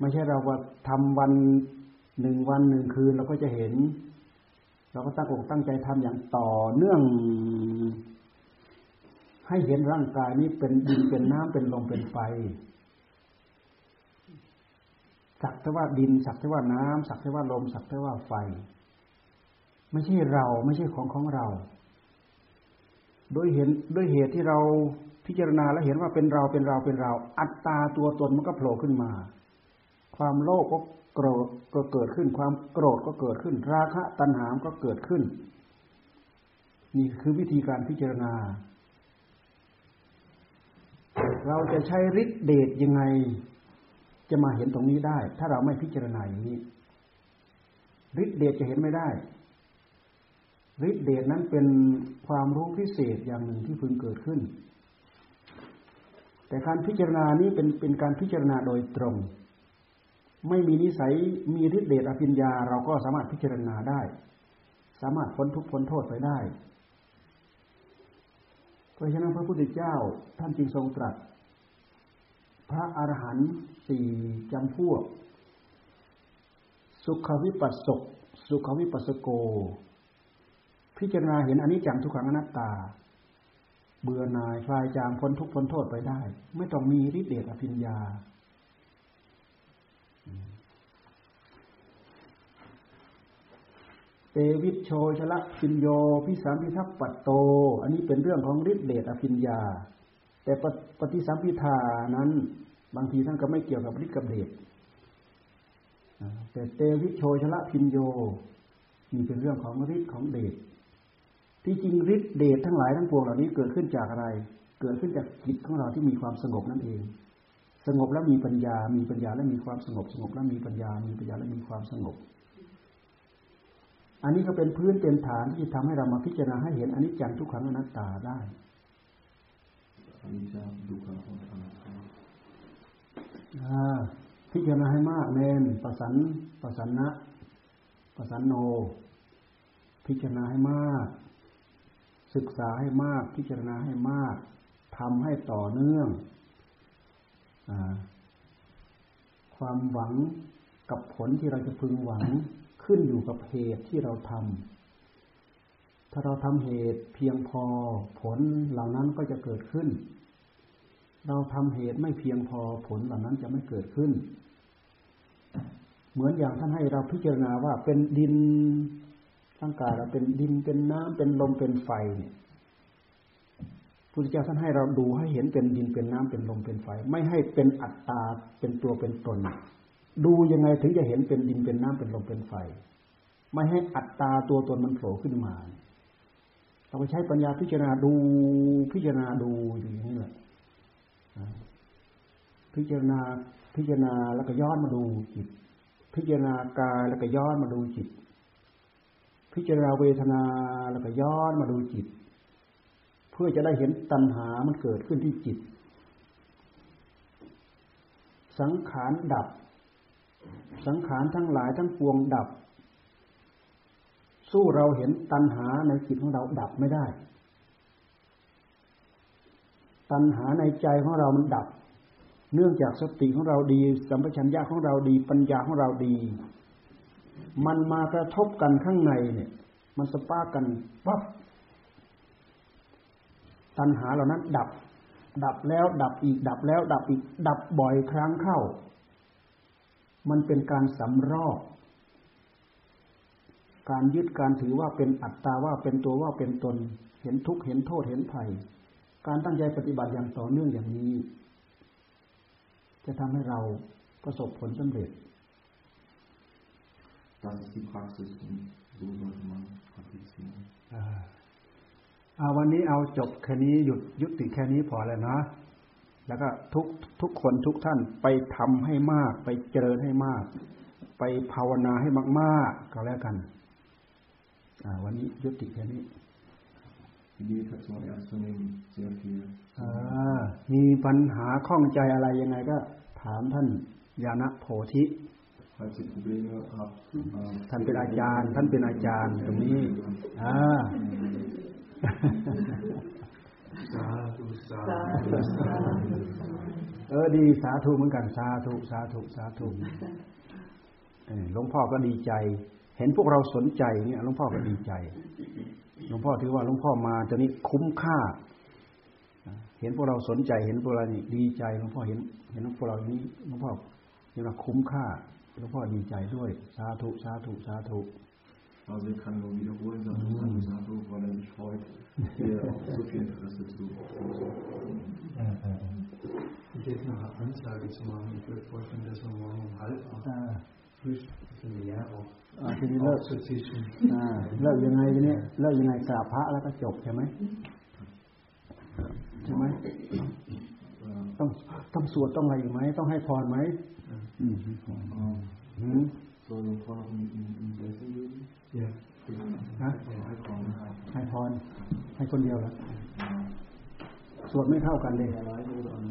ไม่ใช่เราว่าทำวันหนึ่งวันหนึ่งคืนเราก็จะเห็น เราก็ตั้งอกตั้งใจทำอย่างต่อเนื่อง ให้เห็นร่างกายนี้เป็นดินเป็นน้ำเป็นลมเป็นไฟสักแต่ว่าดินสักแต่ว่าน้ำสักแต่ว่าลมสักแต่ว่าไฟ ไม่ใช่เราไม่ใช่ของของเรา โดยเห็นด้วยเหตุที่เรา พิจารณาแล้วเห็นว่าเป็นเราเป็นเราเป็นเรา อัตตาตัวตนมันก็โผล่ขึ้นมา ความโลภก็โกรธก็เกิดขึ้น ความโกรธก็เกิดขึ้น ราคะตัณหาก็เกิดขึ้น นี่คือวิธีการพิจารณา เราจะใช้ฤทธิเดชยังไง จะมาเห็นตรงนี้ได้ ถ้าเราไม่พิจารณาอย่างนี้ฤทธิเดชจะเห็นไม่ได้ฤทธิเดชนั้นเป็นความรู้พิเศษอย่างหนึ่งที่พึงเกิดขึ้น แต่การพิจารณานี้เป็นเป็นการพิจารณาโดยตรง ไม่มีนิสัยมีฤทธิเดชอภิญญา เราก็สามารถพิจารณาได้ สามารถพ้นทุกข์พ้นโทษไปได้ เพราะฉะนั้นพระพุทธเจ้าท่านจึงทรงตรัส พระอรหันต์สี่จำพวก สุขวิปัสสกสุขวิปัสสโก พิจารณาเห็นอนิจจังทุกขังอนัตตา เบื่อหน่ายคลายจางพ้นทุกพ้นโทษไปได้ ไม่ต้องมีฤทธิ์เดชอภิญญา เตวิชโชชละพินโยพิสามพิทักษ์ปัตโต อันนี้เป็นเรื่องของฤทธิ์เดชอภิญญา แต่ปฏิสัมพิทานั้น บางทีท่านก็ไม่เกี่ยวกับฤทธิ์กับเดชแต่เตวิชโชชละพินโยนี่เป็นเรื่องของฤทธิ์ของเดช ที่จริงฤทธิเดชทั้งหลายทั้งปวงเหล่านี้เกิดขึ้นจากอะไร เกิดขึ้นจากจิตของเราที่มีความสงบนั่นเอง สงบแล้วมีปัญญา มีปัญญาแล้วมีความสงบ สงบแล้วมีปัญญา มีปัญญาแล้วมีความสงบ อันนี้ก็เป็นพื้นเป็นฐานที่จะทำให้เรามาพิจารณาให้เห็นอนิจจังทุกขังอนัตตาได้อนิจจาดุกะอนัตตาพิจารณาให้มากเน้นประสันประสันนะประสันโน พิจารณาให้มาก ศึกษาให้มากพิจารณาให้มากทำให้ต่อเนื่องอความหวังกับผลที่เราจะพึงหวังขึ้นอยู่กับเหตุที่เราทำถ้าเราทำเหตุเพียงพอผลเหล่านั้นก็จะเกิดขึ้น เราทำเหตุไม่เพียงพอผลเหล่านั้นจะไม่เกิดขึ้น เหมือนอย่างท่านให้เราพิจารณาว่าเป็นดิน ร่างกายเราเป็นดินเป็นน้ำเป็นลมเป็นไฟเนี่ยพุทธเจ้าท่านให้เราดูให้เห็นเป็นดินเป็นน้ำเป็นลมเป็นไฟ ไม่ให้เป็นอัตตาเป็นตัวเป็นตน ดูยังไงถึงจะเห็นเป็นดินเป็นน้ำเป็นลมเป็นไฟ ไม่ให้อัตตาตัวตนมันโผล่ขึ้นมาเราไปใช้ปัญญาพิจารณาดูพิจารณาดูอยู่อย่างนี้แหละพิจารณาพิจารณาแล้วก็ย้อนมาดูจิต พิจารณากายแล้วก็ย้อนมาดูจิต พิจารณาเวทนาแล้วก็ย้อนมาดูจิต เพื่อจะได้เห็นตัณหามันเกิดขึ้นที่จิต สังขารดับ สังขารทั้งหลายทั้งปวงดับ สู้เราเห็นตัณหาในจิตของเราดับไม่ได้ ตัณหาในใจของเรามันดับ เนื่องจากสติของเราดี สัมปชัญญะของเราดี ปัญญาของเราดี มันมากระทบกันข้างในเนี่ย มันสปากันปั๊บตัณหาเหล่านั้น ดับ ดับแล้ว ดับอีก ดับแล้ว ดับอีก ดับบ่อยครั้งเข้า มันเป็นการสำรอกการยึดการถือว่าเป็นอัตตาว่าเป็นตัวว่าเป็นตน เห็นทุกข์เห็นโทษเห็นภัย การตั้งใจปฏิบัติอย่างต่อเนื่องอย่างนี้ จะทำให้เราประสบผลสำเร็จ Das ist die Praxis und so sollte man praktizieren. เอาวันนี้เอาจบแค่นี้หยุดยุติแค่นี้พอแล้วนะ แล้วก็ทุกทุกคนทุกท่านไปทำให้มาก ไปเจริญให้มาก ไปภาวนาให้มาก ๆ ก็แล้วกันอ่าวันนี้ยุติแค่นี้ Die Meditation ernst zu nehmen, sehr viel. มีปัญหาข้องใจอะไรยังไงก็ ถามท่านยานะโพธิ ท่านเป็นอาจารย์ ท่านเป็นอาจารย์ตรงนี้อ่า Sadhu, Sadhu, sadhu. เออดีสาธุเหมือนกันสาธุสาธุสาธุเออหลวงพ่อก็ดีใจ เห็นพวกเราสนใจเนี่ยหลวงพ่อก็ดีใจหลวงพ่อถือว่าหลวงพ่อมาตอนนี้คุ้มค่า เห็นพวกเราสนใจ เห็นพวกเรานี่ดีใจหลวงพ่อเห็น เห็นพวกเรานี้หลวงพ่อเห็นว่าคุ้มค่า หลวงพ่อดีใจด้วย สาธุสาธุสาธุ Also ich kann nur wiederholen, Sadhu, Sadhu, Sadhu, weil er mich freut, hier auch so viel Interesse zu. เออเออเออ Ich jetzt noch eine Ansage zu machen. Ich würde vorstellen, dass wir morgen um halb acht อ่า Frühstück mehr auch อ่าทีนี้เลิก aufzutischen. อ่าเลิกยังไงทีนี้เลิกยังไงกราบพระแล้วก็จบใช่ไหมใช่ไหม Äh, ต้องต้องสวดต้องอะไรอีกไหมต้องให้พรไหม อืมให้พร ähm, อืม soll der Frau noch in, in, in Essen gehen? Ja. ฮะ Ja, komm, ja. ให้พรให้คนเดียวเหรอสวดไม่เท่ากันเลย Alleine oder an